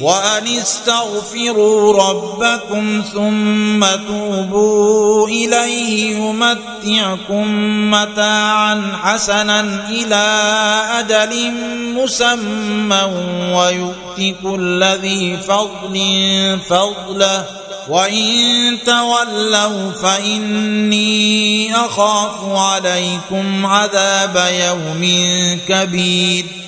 وأن استغفروا ربكم ثم توبوا إليه يمتعكم متاعا حسنا إلى أجل مسمى ويؤتك كل ذي فضل فضله وإن تولوا فإني أخاف عليكم عذاب يوم كبير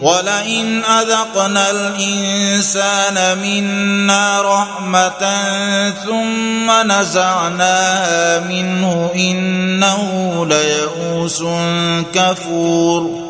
ولئن أذقنا الإنسان منا رحمة ثم نزعناها منه إنه ليئوس كفور.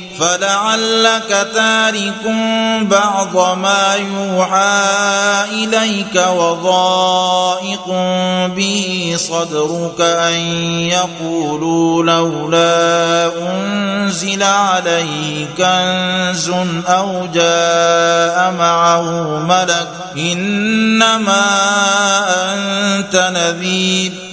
فلعلك تارك بعض ما يوحى إليك وضائق به صدرك أن يقولوا لولا أنزل عليه كنز أو جاء معه ملك إنما أنت نذير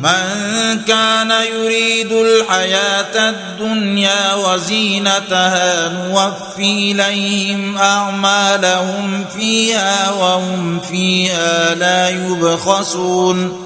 من كان يريد الحياة الدنيا وزينتها نوفي إليهم أعمالهم فيها وهم فيها لا يبخسون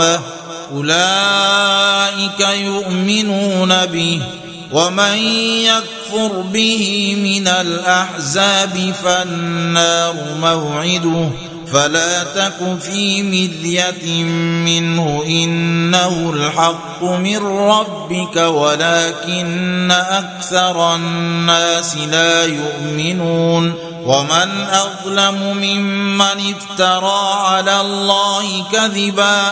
أولئك يؤمنون به ومن يكفر به من الأحزاب فالنار موعده فلا تك في مذية منه إنه الحق من ربك ولكن أكثر الناس لا يؤمنون ومن أظلم ممن افترى على الله كذبا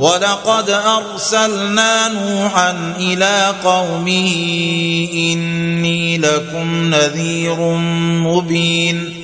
ولقد أرسلنا نوحا إلى قومه إني لكم نذير مبين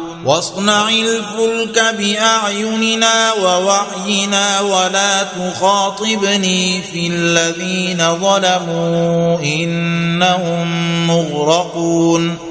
واصنع الفلك بأعيننا ووحينا ولا تخاطبني في الذين ظلموا إنهم مغرقون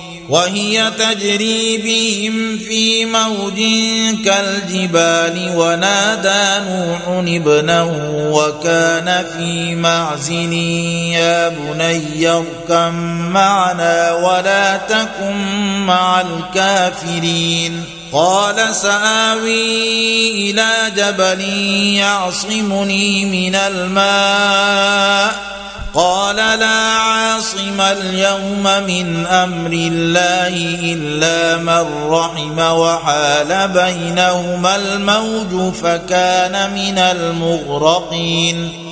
وهي تجري بهم في موج كالجبال ونادى نوح ابنه وكان في معزن يا بني اركم معنا ولا تكن مع الكافرين. قال سآوي إلى جبل يعصمني من الماء. قال لا عاصم اليوم من أمر الله إلا من رحم وحال بينهما الموج فكان من المغرقين.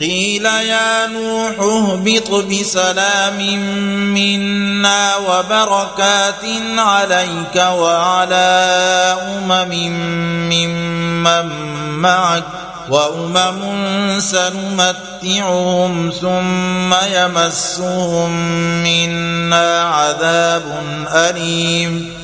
قيل يا نوح اهبط بسلام منا وبركات عليك وعلى أمم ممن معك وأمم سنمتعهم ثم يمسهم منا عذاب أليم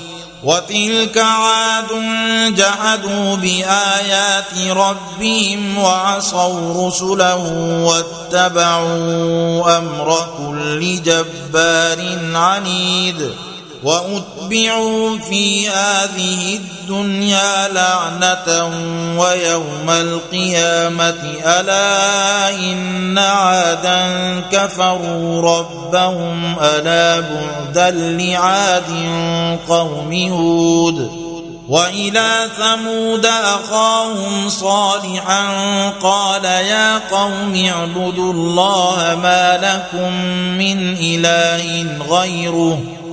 وتلك عاد جحدوا بآيات ربهم وعصوا رسله واتبعوا أمر كل جبار عنيد وأتبعوا في هذه الدنيا لعنة ويوم القيامة ألا إن عادا كفروا ربهم ألا بعدا لعاد قوم هود وإلى ثمود أخاهم صالحا قال يا قوم اعبدوا الله ما لكم من إله غيره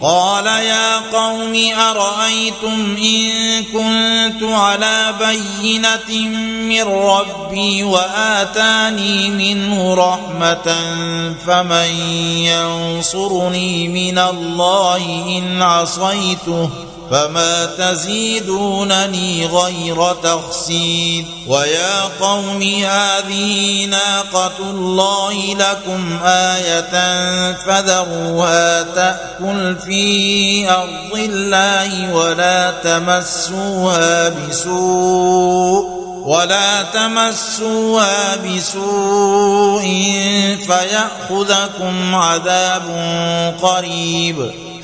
قال يا قوم أرأيتم إن كنت على بينة من ربي وآتاني منه رحمة فمن ينصرني من الله إن عصيته فما تزيدونني غير تخسيد ويا قوم هذه ناقة الله لكم آية فذروها تأكل في أرض الله ولا تمسوها بسوء ولا تمسوها بسوء فيأخذكم عذاب قريب.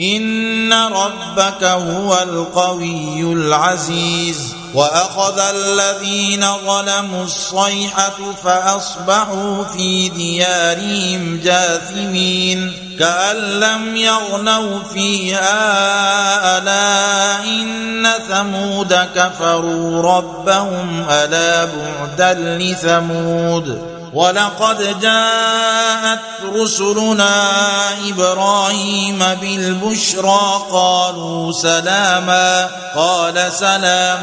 ان ربك هو القوي العزيز وأخذ الذين ظلموا الصيحة فأصبحوا في ديارهم جاثمين كأن لم يغنوا فيها ألا إن ثمود كفروا ربهم ألا بعدا لثمود ولقد جاءت رسلنا إبراهيم بالبشرى قالوا سلاما قال سلام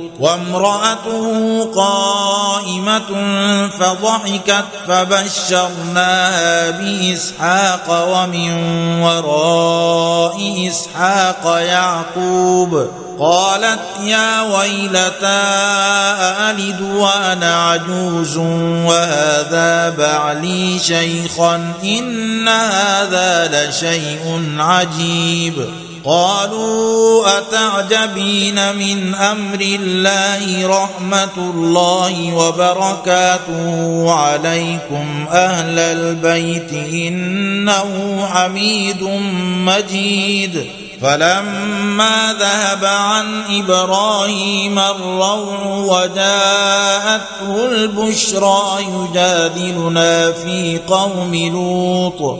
وامرأته قائمة فضحكت فبشرناها بإسحاق ومن وراء إسحاق يعقوب قالت يا ويلتى ألد وأنا عجوز وهذا بعلي شيخا إن هذا لشيء عجيب قالوا أتعجبين من أمر الله رحمة الله وبركاته عليكم أهل البيت إنه حميد مجيد فلما ذهب عن إبراهيم الروع وجاءته البشرى يجادلنا في قوم لوط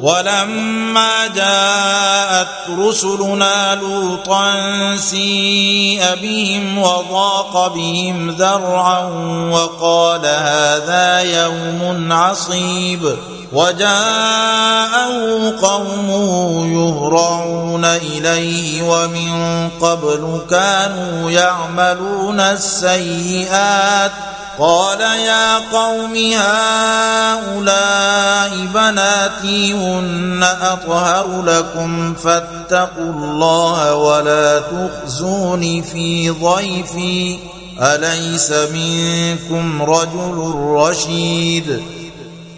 ولما جاءت رسلنا لوطا سيء بهم وضاق بهم ذرعا وقال هذا يوم عصيب. وجاءه قومه يهرعون إليه ومن قبل كانوا يعملون السيئات. قال يا قوم هؤلاء بناتي هن أطهر لكم فاتقوا الله ولا تخزوني في ضيفي. أليس منكم رجل رشيد؟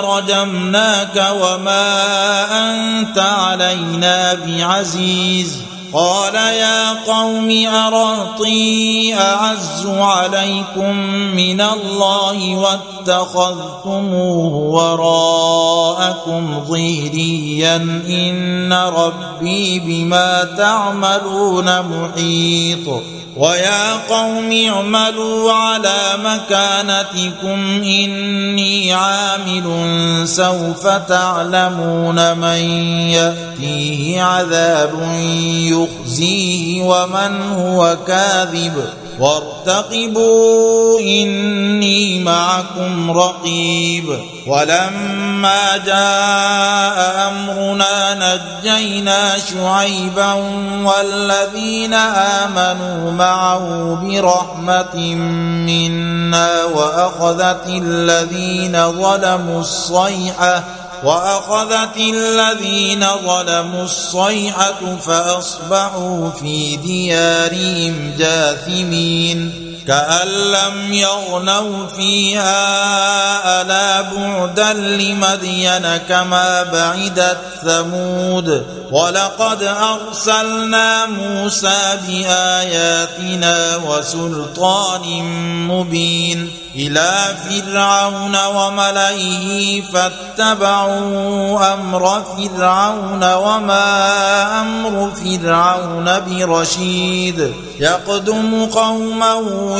لرجمناك وما أنت علينا بعزيز. قال يا قوم ارهطي أعز عليكم من الله واتخذتموه وراءكم ظهريا. إن ربي بما تعملون محيط. ويا قوم اعملوا على مكانتكم إني عامل سوف تعلمون من يأتيه عذاب يخزيه ومن هو كاذب وارتقبوا إني معكم رقيب. ولما جاء أمرنا نجينا شعيبا والذين آمنوا معه برحمة منا وأخذت الذين ظلموا الصيحة وأخذت الذين ظلموا الصيحة فأصبحوا في ديارهم جاثمين. كأن لم يغنوا فيها ألا بعدا لمدين كما بعدت ثمود. ولقد أرسلنا موسى بآياتنا وسلطان مبين إلى فرعون وملئه فاتبعوا أمر فرعون وما أمر فرعون برشيد. يقدم قومه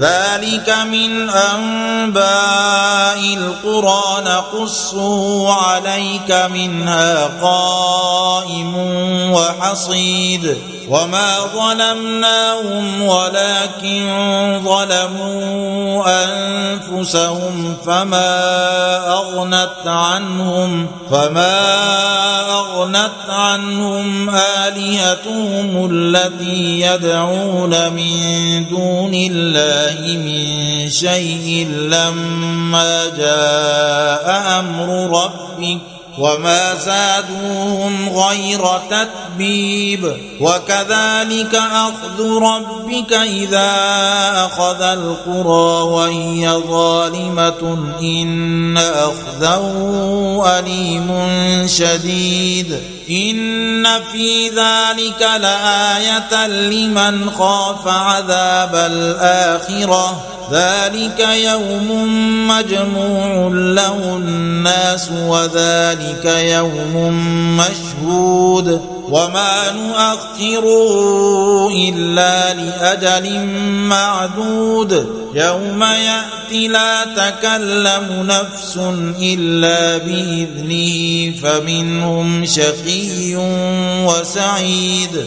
ذلك من أنباء القرى. نقصه عليك منها قائم وحصيد. وما ظلمناهم ولكن ظلموا أنفسهم فما أغنت عنهم فما أغنت عنهم آلهتهم التي يدعون من دون الله. من شيء لما جاء أمر ربك وما زادوهم غير تتبيب وكذلك أخذ ربك إذا أخذ القرى وهي ظالمة إن أخذه أليم شديد ان في ذلك لايه لمن خاف عذاب الاخره ذلك يوم مجموع له الناس وذلك يوم مشهود وما نؤخره إلا لأجل معدود يوم يأتي لا تكلم نفس إلا بإذنه فمنهم شقي وسعيد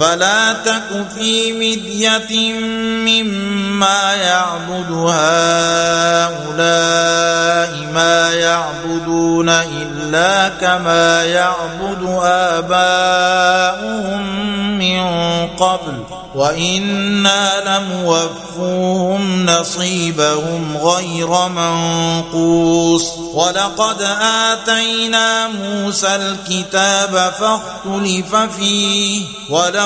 فلا تك في مدية مما يعبد هؤلاء ما يعبدون إلا كما يعبد آباؤهم من قبل وإنا لموفوهم نصيبهم غير منقوص ولقد آتينا موسى الكتاب فاختلف فيه